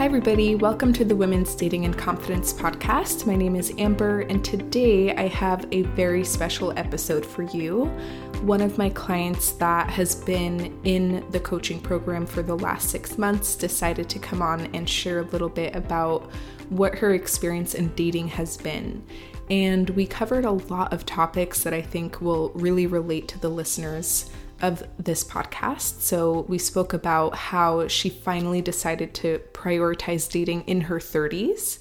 Hi, everybody. Welcome to the Women's Dating and Confidence podcast. My name is Amber, and today I have a very special episode for you. One of my clients that has been in the coaching program for the last six months decided to come on and share a little bit about what her experience in dating has been. And we covered a lot of topics that I think will really relate to the listeners of this podcast. So, we spoke about how she finally decided to prioritize dating in her 30s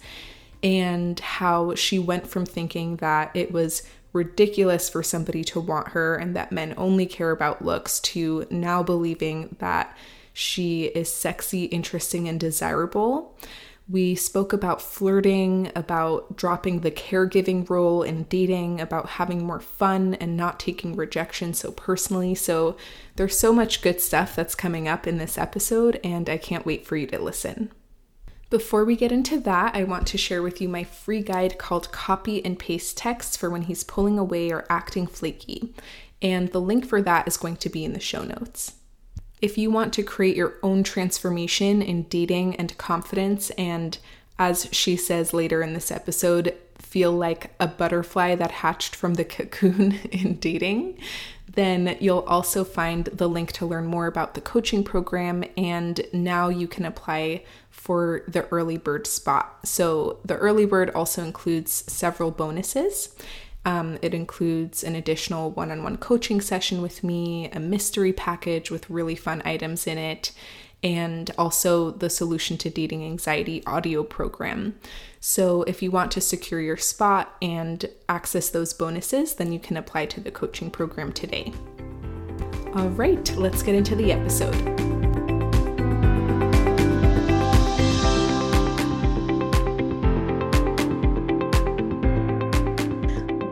and how she went from thinking that it was ridiculous for somebody to want her and that men only care about looks to now believing that she is sexy, interesting, and desirable. We spoke about flirting, about dropping the caregiving role in dating, about having more fun and not taking rejection so personally. So, there's so much good stuff that's coming up in this episode, and I can't wait for you to listen. Before we get into that, I want to share with you my free guide called Copy and Paste Text for when he's pulling away or acting flaky. And the link for that is going to be in the show notes. If you want to create your own transformation in dating and confidence, and as she says later in this episode, feel like a butterfly that hatched from the cocoon in dating, then you'll also find the link to learn more about the coaching program. And now you can apply for the early bird spot. So, the early bird also includes several bonuses. Um, it includes an additional one on one coaching session with me, a mystery package with really fun items in it, and also the Solution to Dating Anxiety audio program. So, if you want to secure your spot and access those bonuses, then you can apply to the coaching program today. All right, let's get into the episode.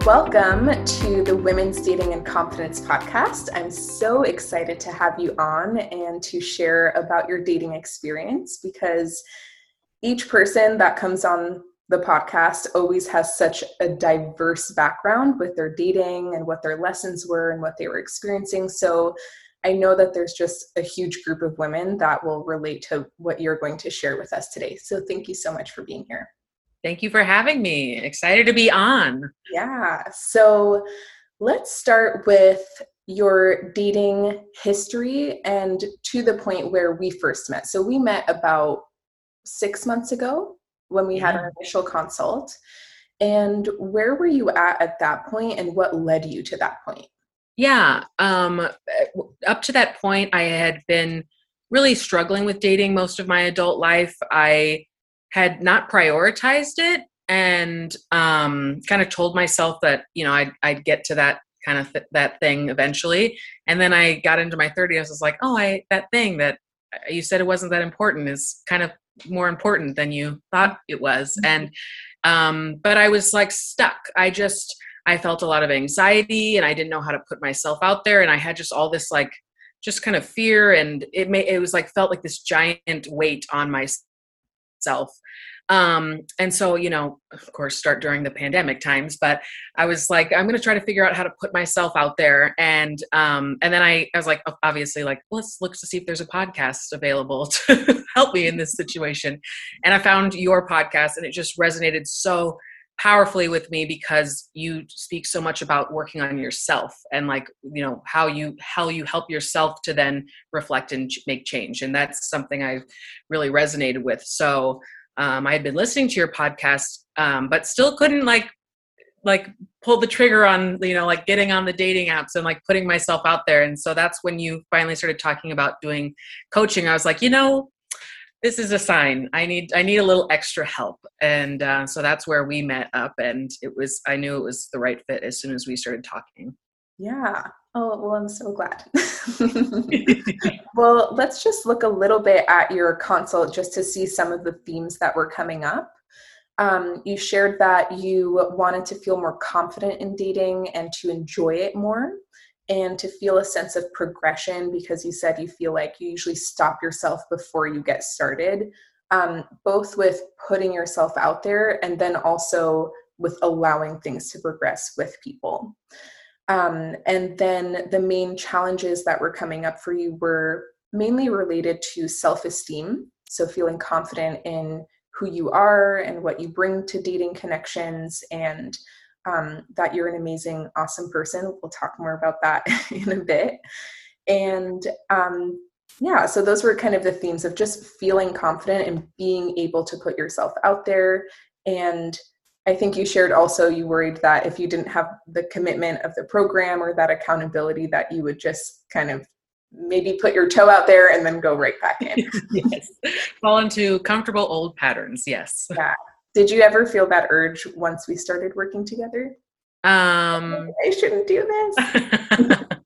Welcome to the Women's Dating and Confidence podcast. I'm so excited to have you on and to share about your dating experience because each person that comes on the podcast always has such a diverse background with their dating and what their lessons were and what they were experiencing. So I know that there's just a huge group of women that will relate to what you're going to share with us today. So thank you so much for being here. Thank you for having me. Excited to be on. Yeah. So let's start with your dating history and to the point where we first met. So we met about six months ago when we yeah. had our initial consult. And where were you at at that point and what led you to that point? Yeah. Um, up to that point, I had been really struggling with dating most of my adult life. I had not prioritized it and um, kind of told myself that you know I'd, I'd get to that kind of th- that thing eventually. And then i got into my 30s i was like oh i that thing that uh, you said it wasn't that important is kind of more important than you thought it was. Mm-hmm. and um, but i was like stuck. I just i felt a lot of anxiety and i didn't know how to put myself out there. And i had just all this like just kind of fear and it may it was like felt like this giant weight on my itself. Um, and so, you know, of course, start during the pandemic times, but I was like, I'm going to try to figure out how to put myself out there. And, um, and then I, I was like, obviously like, let's look to see if there's a podcast available to help me in this situation. And I found your podcast and it just resonated so powerfully with me because you speak so much about working on yourself and like you know how you how you help yourself to then reflect and make change. And that's something i've really resonated with. So um, i had been listening to your podcast um, but still couldn't like like pull the trigger on you know like getting on the dating apps and like putting myself out there. And so that's when you finally started talking about doing coaching. I was like you know this is a sign. I need i need a little extra help. And uh, so that's where we met up and it was i knew it was the right fit as soon as we started talking. Yeah. Oh well i'm so glad. Well let's just look a little bit at your consult just to see some of the themes that were coming up. Um, you shared that you wanted to feel more confident in dating and to enjoy it more and to feel a sense of progression because you said you feel like you usually stop yourself before you get started um, both with putting yourself out there and then also with allowing things to progress with people. Um, and then the main challenges that were coming up for you were mainly related to self-esteem So, feeling confident in who you are and what you bring to dating connections, and um, that you're an amazing, awesome person. We'll talk more about that in a bit. And um, yeah, so those were kind of the themes of just feeling confident and being able to put yourself out there. And I think you shared also you worried that if you didn't have the commitment of the program or that accountability, that you would just kind of maybe put your toe out there and then go right back in. yes. Fall into comfortable old patterns. Yes. Yeah. Did you ever feel that urge once we started working together? Um, I shouldn't do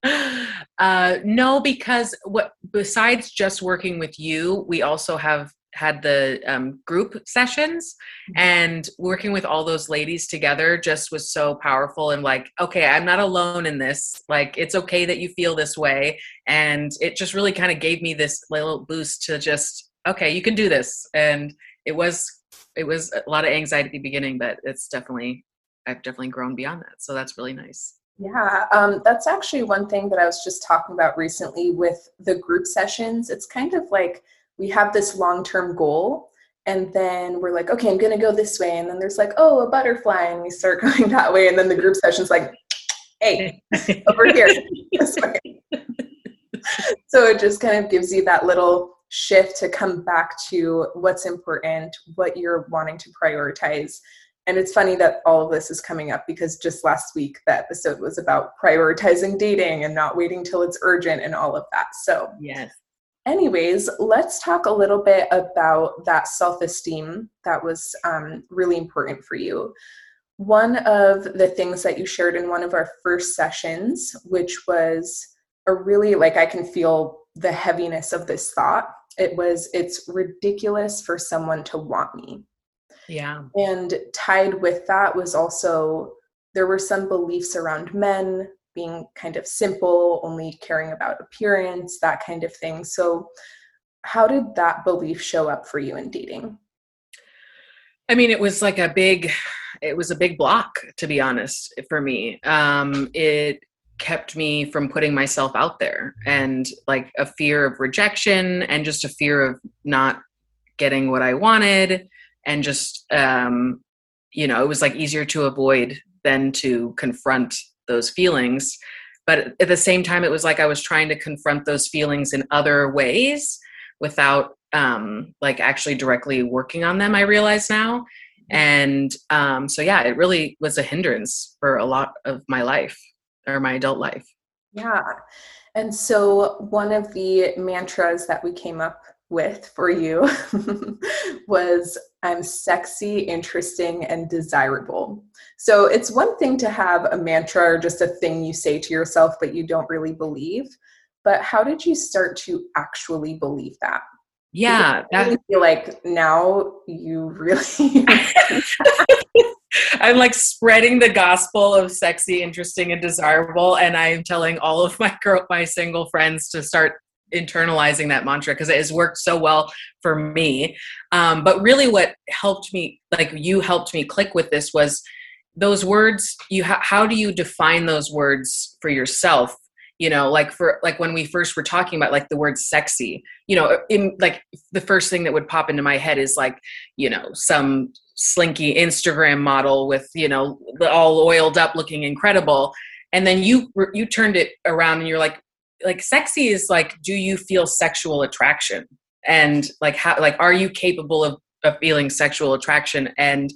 this. uh, no, because what besides just working with you, we also have had the um, group sessions mm-hmm. and working with all those ladies together just was so powerful and like okay i'm not alone in this like it's okay that you feel this way and it just really kind of gave me this little boost to just okay you can do this and it was it was a lot of anxiety at the beginning but it's definitely i've definitely grown beyond that so that's really nice yeah, um, that's actually one thing that I was just talking about recently with the group sessions. It's kind of like we have this long term goal, and then we're like, okay, I'm going to go this way. And then there's like, oh, a butterfly. And we start going that way. And then the group session's like, hey, over here, this way. so it just kind of gives you that little shift to come back to what's important, what you're wanting to prioritize. And it's funny that all of this is coming up because just last week the episode was about prioritizing dating and not waiting till it's urgent and all of that. So, yes. Anyways, let's talk a little bit about that self esteem that was um, really important for you. One of the things that you shared in one of our first sessions, which was a really like, I can feel the heaviness of this thought. It was, it's ridiculous for someone to want me. Yeah. And tied with that was also, there were some beliefs around men being kind of simple, only caring about appearance, that kind of thing. So, how did that belief show up for you in dating? I mean, it was like a big, it was a big block, to be honest, for me. Um, it kept me from putting myself out there and like a fear of rejection and just a fear of not getting what I wanted. And just, um, you know, it was like easier to avoid than to confront those feelings. But at the same time it was like i was trying to confront those feelings in other ways without um like actually directly working on them i realize now. And um so yeah it really was a hindrance for a lot of my life or my adult life yeah and so one of the mantras that we came up with for you was I'm sexy, interesting, and desirable. So it's one thing to have a mantra or just a thing you say to yourself but you don't really believe. But how did you start to actually believe that? Yeah, I really feel like now you really. I'm like spreading the gospel of sexy, interesting, and desirable, and I'm telling all of my girl, my single friends to start internalizing that mantra because it has worked so well for me. Um, but really, what helped me, like you helped me click with this, was those words. You ha- how do you define those words for yourself? You know, like for like when we first were talking about like the word sexy. You know, in like the first thing that would pop into my head is like you know some slinky Instagram model with you know all oiled up, looking incredible and then you you turned it around and you're like like sexy is like do you feel sexual attraction and like how like are you capable of, of feeling sexual attraction and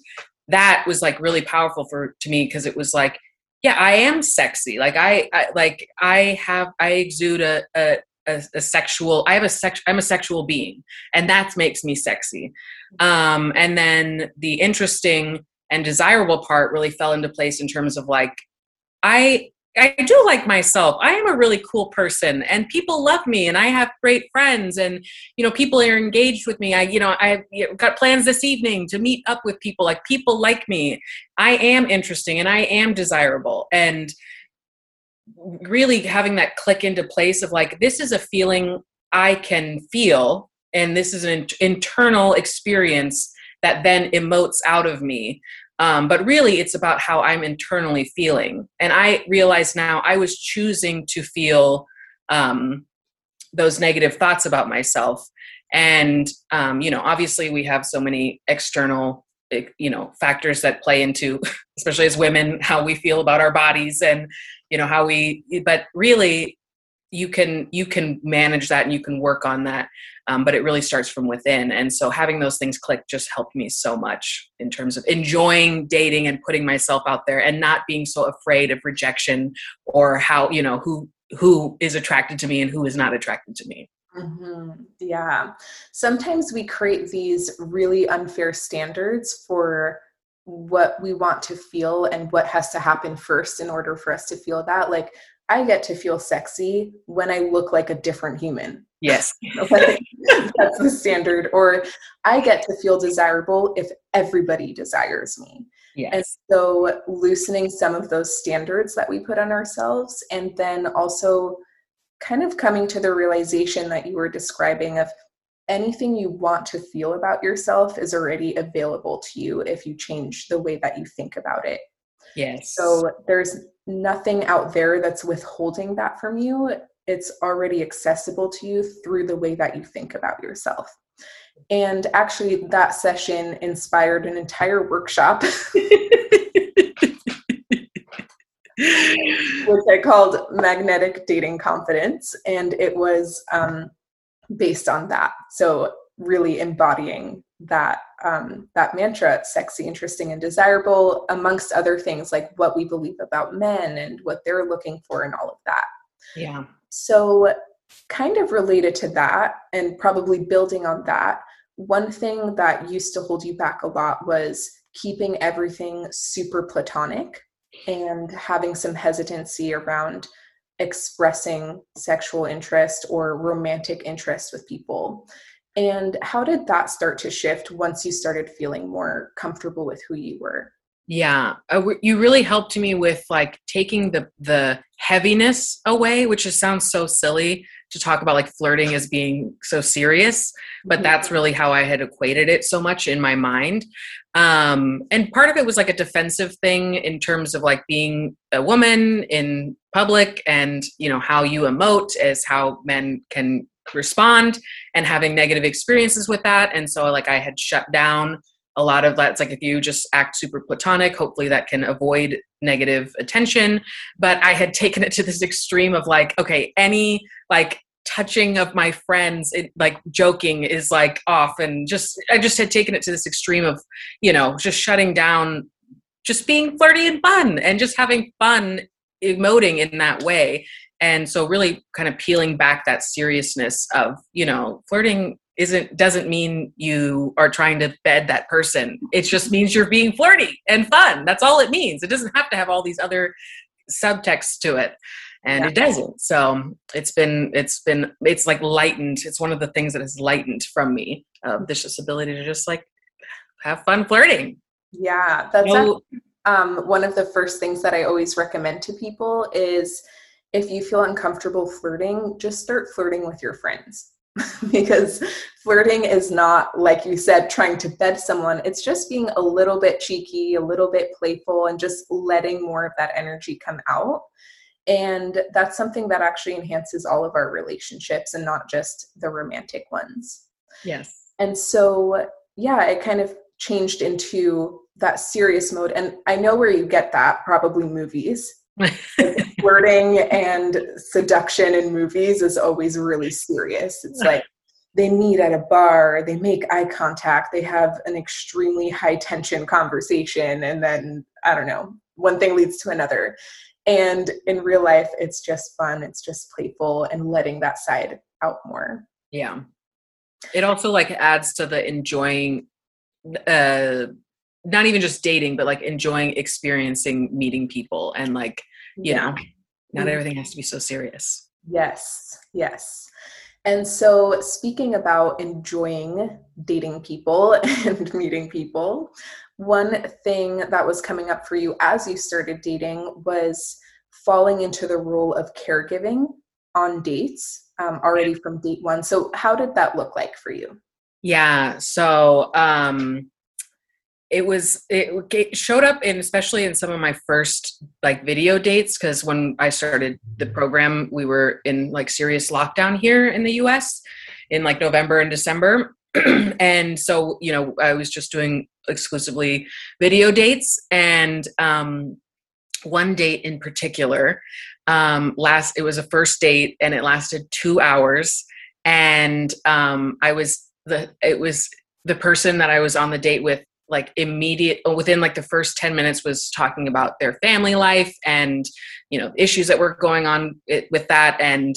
that was like really powerful for to me because it was like yeah i am sexy. Like I, I like i have i exude a, a a, a, sexual i have a sex i'm a sexual being and that makes me sexy. Um and then the interesting and desirable part really fell into place in terms of like i I do like myself. I am a really cool person and people love me and I have great friends and you know people are engaged with me. I you know I've got plans this evening to meet up with people like people like me. I am interesting and I am desirable and really having that click into place of like this is a feeling I can feel and this is an internal experience that then emotes out of me um, but really, it's about how I'm internally feeling. And I realize now I was choosing to feel um, those negative thoughts about myself. and um, you know obviously we have so many external eh, you know factors that play into especially as women how we feel about our bodies and you know how we but really you can you can manage that and you can work on that um, but it really starts from within. And so having those things click just helped me so much in terms of enjoying dating and putting myself out there and not being so afraid of rejection or how you know who who is attracted to me and who is not attracted to me. Mm-hmm. yeah. Sometimes we create these really unfair standards for what we want to feel and what has to happen first in order for us to feel that. Like I get to feel sexy when I look like a different human. Yes. That's the standard. Or I get to feel desirable if everybody desires me. Yes. And so loosening some of those standards that we put on ourselves and then also kind of coming to the realization that you were describing of anything you want to feel about yourself is already available to you if you change the way that you think about it. Yes. So there's nothing out there that's withholding that from you. It's already accessible to you through the way that you think about yourself. And actually, that session inspired an entire workshop, which I called Magnetic Dating Confidence. And it was um, based on that. So, really embodying that um, that mantra sexy interesting and desirable amongst other things like what we believe about men and what they're looking for and all of that. Yeah. So kind of related to that and probably building on that one thing that used to hold you back a lot was keeping everything super platonic and having some hesitancy around expressing sexual interest or romantic interest with people and how did that start to shift once you started feeling more comfortable with who you were? Yeah, uh, you really helped me with like taking the the heaviness away, which just sounds so silly to talk about like flirting as being so serious, but mm-hmm. that's really how I had equated it so much in my mind. Um, and part of it was like a defensive thing in terms of like being a woman in public and you know how you emote as how men can respond and having negative experiences with that. And so like i had shut down a lot of that. It's like if you just act super platonic hopefully that can avoid negative attention. But i had taken it to this extreme of like okay any like touching of my friends it, like joking is like off. And just i just had taken it to this extreme of you know just shutting down just being flirty and fun and just having fun emoting in that way and so really kind of peeling back that seriousness of you know flirting isn't doesn't mean you are trying to bed that person. It just means you're being flirty and fun. That's all it means. It doesn't have to have all these other subtexts to it. And yeah. it doesn't. So it's been it's been it's like lightened. It's one of the things that has lightened from me uh, this just ability to just like have fun flirting. Yeah that's no, um, one of the first things that i always recommend to people is if you feel uncomfortable flirting, just start flirting with your friends. because flirting is not, like you said, trying to bed someone. It's just being a little bit cheeky, a little bit playful, and just letting more of that energy come out. And that's something that actually enhances all of our relationships and not just the romantic ones. Yes. And so, yeah, it kind of changed into that serious mode. And I know where you get that, probably movies flirting and seduction in movies is always really serious. It's like they meet at a bar, they make eye contact, they have an extremely high tension conversation, and then I don't know, one thing leads to another. And in real life, it's just fun, it's just playful, and letting that side out more. Yeah. It also like adds to the enjoying uh not even just dating but like enjoying experiencing meeting people and like you yeah. know not everything has to be so serious. Yes yes. And so speaking about enjoying dating people and meeting people one thing that was coming up for you as you started dating was falling into the role of caregiving on dates um, already from date one. So how did that look like for you? Yeah so um it was it showed up in especially in some of my first like video dates because when i started the program we were in like serious lockdown here in the us in like November and December. and so, you know, I was just doing exclusively video dates and um, one date in particular um, last it was a first date and it lasted two hours and um, i was the it was the person that i was on the date with like immediate within like the first 10 minutes was talking about their family life and you know issues that were going on with that and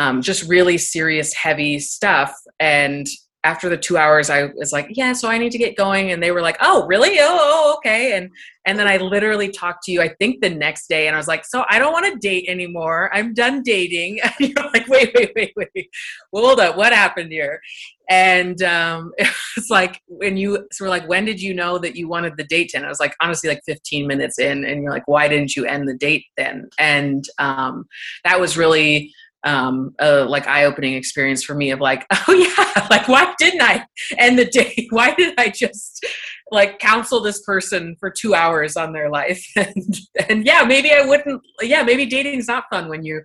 um, just really serious heavy stuff. And after the two hours i was like yeah so i need to get going and they were like oh really? Oh, oh okay. And and then i literally talked to you i think the next day and i was like so i don't want to date anymore. I'm done dating. And you're like wait wait wait wait. Hold up. What happened here? And um it's like when you so we're like when did you know that you wanted the date and i was like honestly like 15 minutes in and you're like why didn't you end the date then? And um that was really um a like eye-opening experience for me of like oh yeah like why didn't i end the day? Why did i just like counsel this person for two hours on their life? And and yeah maybe i wouldn't yeah maybe dating is not fun when you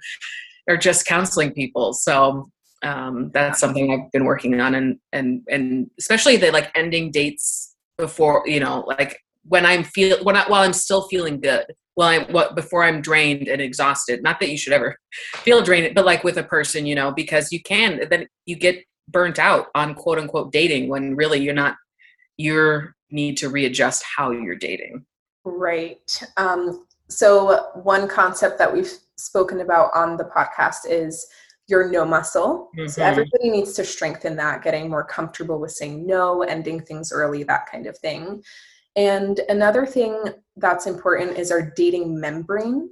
are just counseling people. So um that's something i've been working on and and and especially the like ending dates before you know like when i'm feel when I, while i'm still feeling good well i what before i'm drained and exhausted not that you should ever feel drained but like with a person you know because you can then you get burnt out on quote unquote dating when really you're not you need to readjust how you're dating right um, so one concept that we've spoken about on the podcast is your no muscle. Mm-hmm. So everybody needs to strengthen that, getting more comfortable with saying no, ending things early, that kind of thing. And another thing that's important is our dating membrane.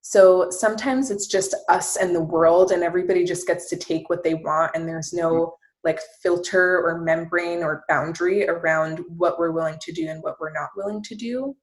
So sometimes it's just us and the world, and everybody just gets to take what they want, and there's no like filter or membrane or boundary around what we're willing to do and what we're not willing to do.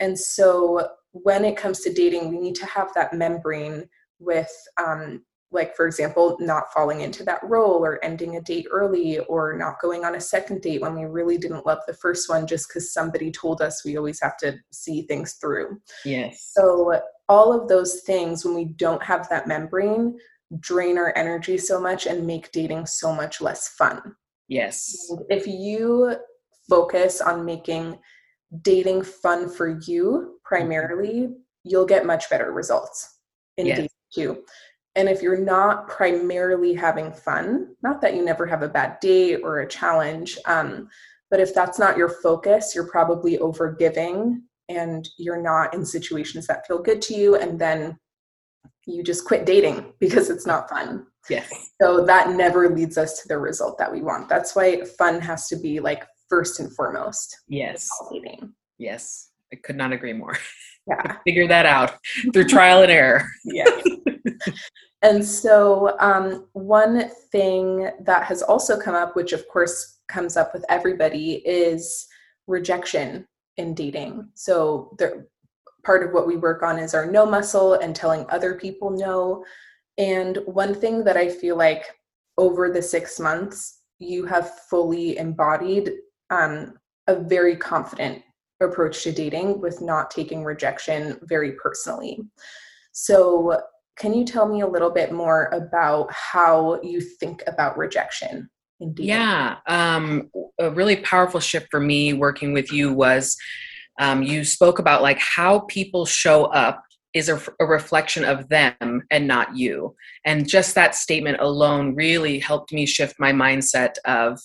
And so when it comes to dating, we need to have that membrane with um, like for example not falling into that role or ending a date early or not going on a second date when we really didn't love the first one just because somebody told us we always have to see things through. Yes. So all of those things when we don't have that membrane drain our energy so much and make dating so much less fun. Yes. And if you focus on making dating fun for you mm-hmm. primarily you'll get much better results in yes. dating too and if you're not primarily having fun, not that you never have a bad day or a challenge, um, but if that's not your focus, you're probably over giving and you're not in situations that feel good to you. And then you just quit dating because it's not fun. Yes. So that never leads us to the result that we want. That's why fun has to be like first and foremost. Yes. Dating. Yes. I could not agree more. Yeah. Figure that out through trial and error. Yeah. And so, um, one thing that has also come up, which of course comes up with everybody, is rejection in dating. So, the, part of what we work on is our no muscle and telling other people no. And one thing that I feel like over the six months, you have fully embodied um, a very confident approach to dating with not taking rejection very personally. So, can you tell me a little bit more about how you think about rejection? Indeed. Yeah, um, a really powerful shift for me working with you was um, you spoke about like how people show up is a, a, reflection of them and not you. And just that statement alone really helped me shift my mindset of,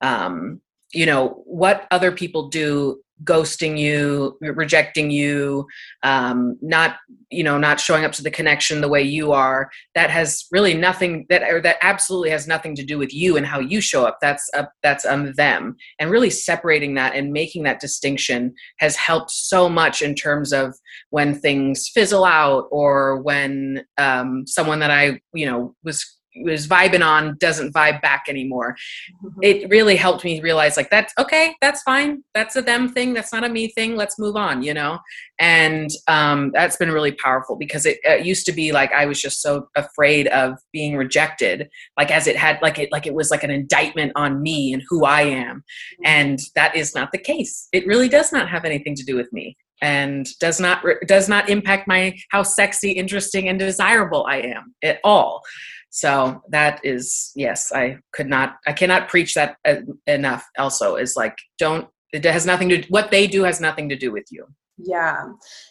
um, you know, what other people do ghosting you rejecting you um, not you know not showing up to the connection the way you are that has really nothing that or that absolutely has nothing to do with you and how you show up. That's a, that's on them. And really separating that and making that distinction has helped so much in terms of when things fizzle out or when um, someone that i you know was was vibing on doesn't vibe back anymore. Mm-hmm. it really helped me realize like that's okay that's fine. That's a them thing. That's not a me thing. Let's move on you know? And um, that's been really powerful because it, it, used to be like i was just so afraid of being rejected like as it had like it like it was like an indictment on me and who i am. Mm-hmm. and that is not the case. It really does not have anything to do with me and does not does not impact my how sexy interesting and desirable i am at all so that is yes i could not i cannot preach that uh, enough also is like don't it has nothing to what they do has nothing to do with you yeah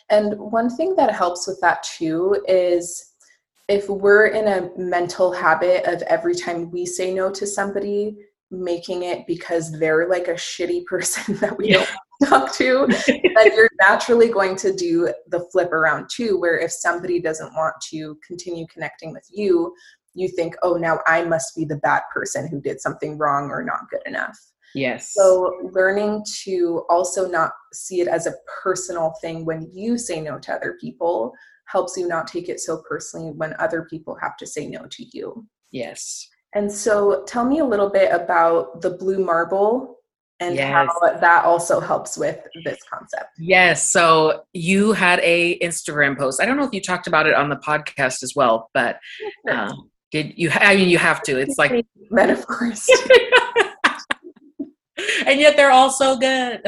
and one thing that helps with that too is if we're in a mental habit of every time we say no to somebody making it because they're like a shitty person that we yeah. don't talk to, then you're naturally going to do the flip around too, where if somebody doesn't want to continue connecting with you, you think, oh, now I must be the bad person who did something wrong or not good enough. Yes. So learning to also not see it as a personal thing when you say no to other people helps you not take it so personally when other people have to say no to you. Yes. And so tell me a little bit about the blue marble and yes. how that also helps with this concept. Yes. So you had a Instagram post. I don't know if you talked about it on the podcast as well, but uh, did you? I mean, you have to. It's like metaphors. and yet they're all so good.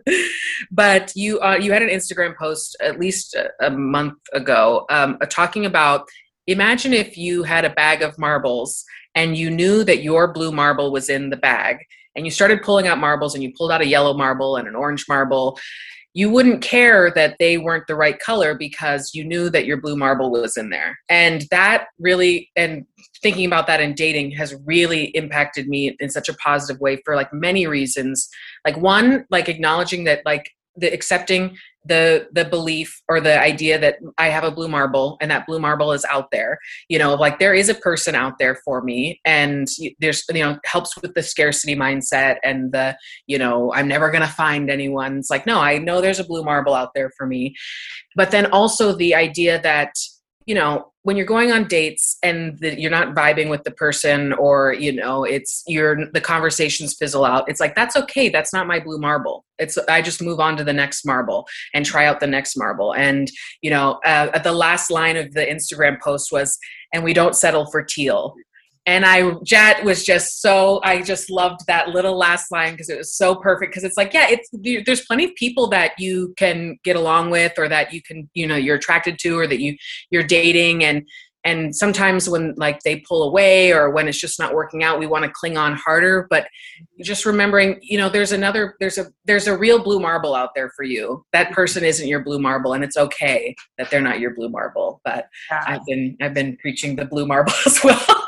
but you uh, you had an Instagram post at least a, a month ago um, uh, talking about imagine if you had a bag of marbles and you knew that your blue marble was in the bag and you started pulling out marbles and you pulled out a yellow marble and an orange marble you wouldn't care that they weren't the right color because you knew that your blue marble was in there. And that really, and thinking about that in dating has really impacted me in such a positive way for like many reasons. Like, one, like acknowledging that, like, the accepting the the belief or the idea that I have a blue marble and that blue marble is out there. You know, like there is a person out there for me, and there's you know helps with the scarcity mindset and the you know I'm never gonna find anyone. It's like no, I know there's a blue marble out there for me, but then also the idea that you know when you're going on dates and the, you're not vibing with the person or you know it's you're the conversations fizzle out it's like that's okay that's not my blue marble. It's i just move on to the next marble and try out the next marble. And you know uh, the last line of the instagram post was and we don't settle for teal and I Jet was just so I just loved that little last line because it was so perfect because it's like yeah it's there's plenty of people that you can get along with or that you can you know you're attracted to or that you you're dating. And and sometimes when like they pull away or when it's just not working out we want to cling on harder. But just remembering you know there's another there's a there's a real blue marble out there for you. That mm-hmm. person isn't your blue marble and it's okay that they're not your blue marble. But yeah. i've been i've been preaching the blue marble as well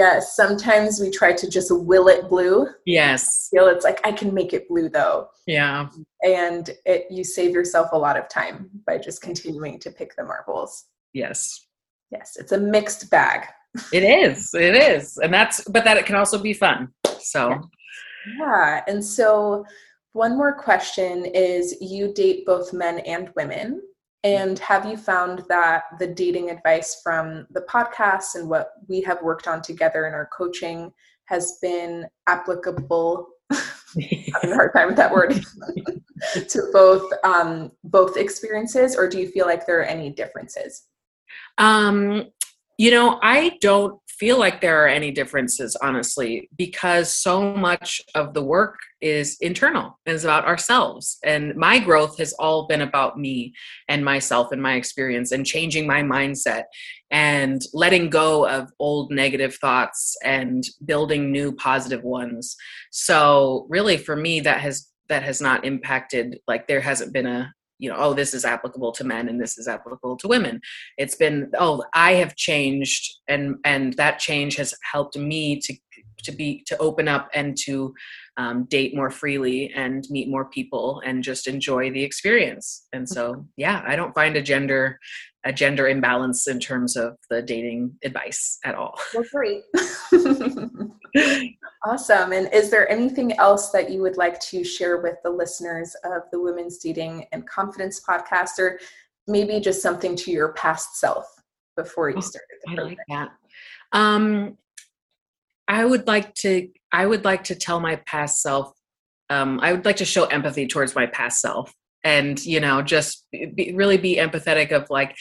yes sometimes we try to just will it blue. Yes. Feel it's like i can make it blue though. Yeah. And it you save yourself a lot of time by just continuing to pick the marbles. Yes. Yes it's a mixed bag. It is. It is. And that's but that it can also be fun. So. Yeah. And so one more question is you date both men and women and have you found that the dating advice from the podcast and what we have worked on together in our coaching has been applicable? having a hard time with that word to both um, both experiences, or do you feel like there are any differences? Um, you know, I don't feel like there are any differences, honestly, because so much of the work is internal and is about ourselves. And my growth has all been about me and myself and my experience and changing my mindset and letting go of old negative thoughts and building new positive ones. So really for me that has that has not impacted like there hasn't been a you know oh this is applicable to men and this is applicable to women. It's been oh i have changed and and that change has helped me to to be to open up and to um, date more freely and meet more people and just enjoy the experience. And so yeah i don't find a gender a gender imbalance in terms of the dating advice at all. Well great awesome and is there anything else that you would like to share with the listeners of the women's dating and confidence podcast or maybe just something to your past self before you oh, started the program? I like that um I would like to I would like to tell my past self um, I would like to show empathy towards my past self and you know just be, really be empathetic of like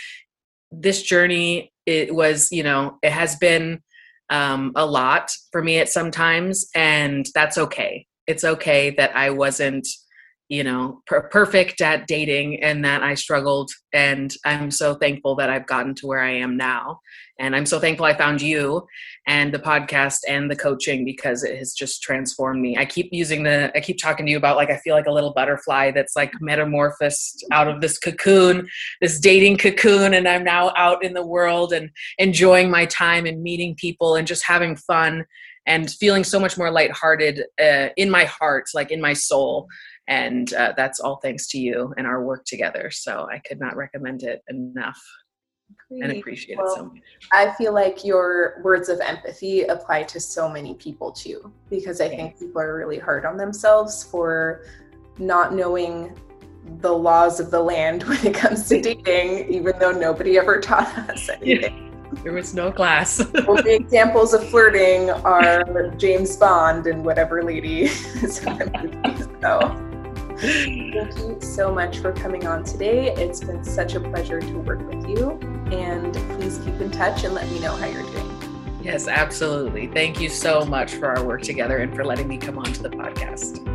this journey it was you know it has been um, a lot for me at sometimes and that's okay. It's okay that I wasn't you know per- perfect at dating and that i struggled. And i'm so thankful that i've gotten to where i am now. And i'm so thankful i found you and the podcast and the coaching because it has just transformed me. I keep using the i keep talking to you about like i feel like a little butterfly that's like metamorphosed out of this cocoon this dating cocoon. And i'm now out in the world and enjoying my time and meeting people and just having fun and feeling so much more lighthearted uh, in my heart like in my soul and uh, that's all thanks to you and our work together so i could not recommend it enough Great. and appreciate well, it so much i feel like your words of empathy apply to so many people too because i think people are really hard on themselves for not knowing the laws of the land when it comes to dating even though nobody ever taught us anything yeah. There was no class. well, the examples of flirting are James Bond and whatever lady is in the movie. So Thank you so much for coming on today. It's been such a pleasure to work with you. And please keep in touch and let me know how you're doing. Yes, absolutely. Thank you so much for our work together and for letting me come on to the podcast.